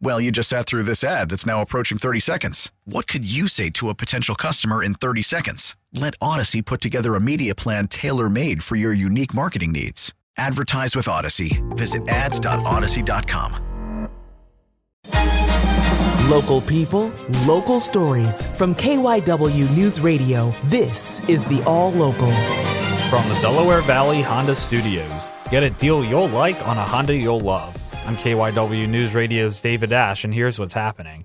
Well, you just sat through this ad that's now approaching 30 seconds. What could you say to a potential customer in 30 seconds? Let Audacy put together a media plan tailor made for your unique marketing needs. Advertise with Audacy. Visit ads.audacy.com. Local people, local stories. From KYW News Radio, this is the All Local. From the Delaware Valley Honda Studios, get a deal you'll like on a Honda you'll love. I'm KYW News Radio's David Ash, and here's what's happening.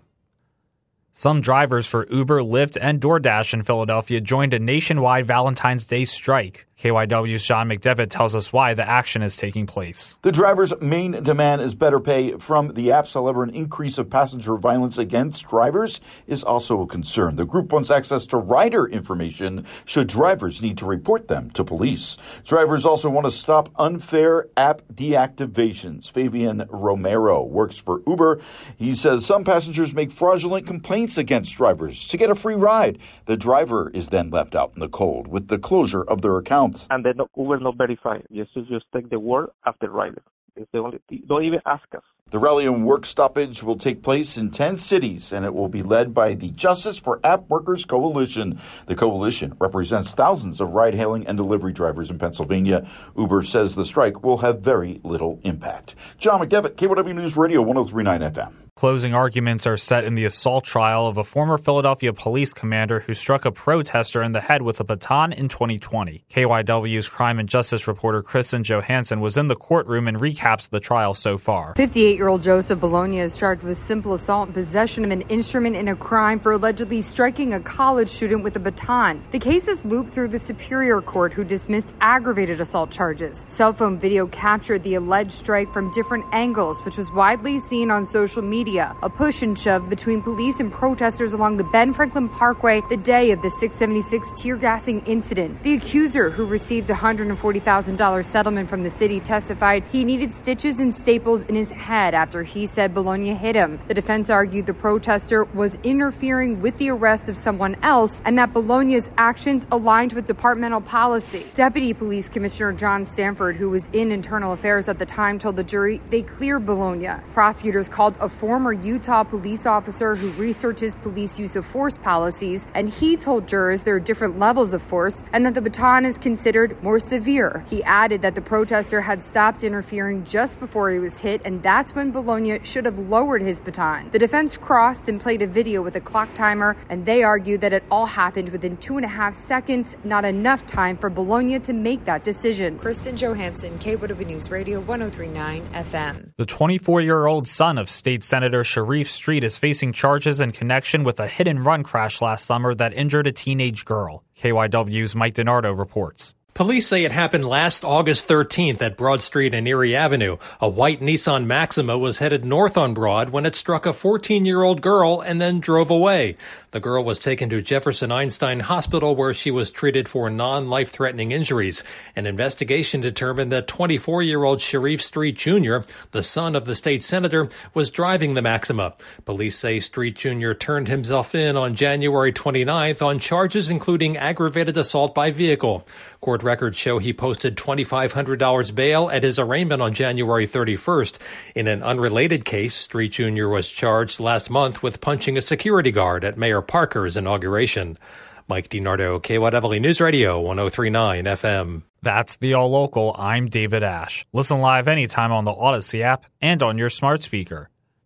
Some drivers for Uber, Lyft, and DoorDash in Philadelphia joined a nationwide Valentine's Day strike. KYW's John McDevitt tells us why the action is taking place. The drivers' main demand is better pay from the apps. However, an increase of passenger violence against drivers is also a concern. The group wants access to rider information should drivers need to report them to police. Drivers also want to stop unfair app deactivations. Fabian Romero works for Uber. He says some passengers make fraudulent complaints against drivers to get a free ride. The driver is then left out in the cold with the closure of their account. And then Uber not verify. To just take the word the rider. It's the only don't even ask us. The rally and work stoppage will take place in 10 cities and it will be led by the Justice for App Workers Coalition. The coalition represents thousands of ride hailing and delivery drivers in Pennsylvania. Uber says the strike will have very little impact. John McDevitt, KYW News Radio 1039 FM. Closing arguments are set in the assault trial of a former Philadelphia police commander who struck a protester in the head with a baton in 2020. KYW's crime and justice reporter Kristen Johansson was in the courtroom and recaps the trial so far. 58 year old Joseph Bologna is charged with simple assault and possession of an instrument in a crime for allegedly striking a college student with a baton. The case is looped through the Superior Court, who dismissed aggravated assault charges. Cell phone video captured the alleged strike from different angles, which was widely seen on social media a push and shove between police and protesters along the Ben Franklin Parkway the day of the 676 tear gassing incident. The accuser, who received a $140,000 settlement from the city, testified he needed stitches and staples in his head after he said Bologna hit him. The defense argued the protester was interfering with the arrest of someone else and that Bologna's actions aligned with departmental policy. Deputy Police Commissioner John Stanford, who was in internal affairs at the time, told the jury they cleared Bologna. Prosecutors called a former former Utah police officer who researches police use of force policies, and he told jurors there are different levels of force and that the baton is considered more severe. He added that the protester had stopped interfering just before he was hit, and that's when Bologna should have lowered his baton. The defense crossed and played a video with a clock timer, and they argued that it all happened within two and a half seconds, not enough time for Bologna to make that decision. Kristen Johansson, KYW News Radio 1039 FM. The 24 year old son of State Senator Senator Sharif Street is facing charges in connection with a hit and run crash last summer that injured a teenage girl. KYW's Mike DiNardo reports. Police say it happened last August 13th at Broad Street and Erie Avenue. A white Nissan Maxima was headed north on Broad when it struck a 14 year old girl and then drove away. The girl was taken to Jefferson Einstein Hospital where she was treated for non life threatening injuries. An investigation determined that 24 year old Sharif Street Jr., the son of the state senator, was driving the Maxima. Police say Street Jr. turned himself in on January 29th on charges including aggravated assault by vehicle. Court records show he posted $2,500 bail at his arraignment on January 31st. In an unrelated case, Street Jr. was charged last month with punching a security guard at Mayor Parker's inauguration. Mike DiNardo, KYW News Radio, 1039 FM. That's the All Local. I'm David Ash. Listen live anytime on the Audacy app and on your smart speaker.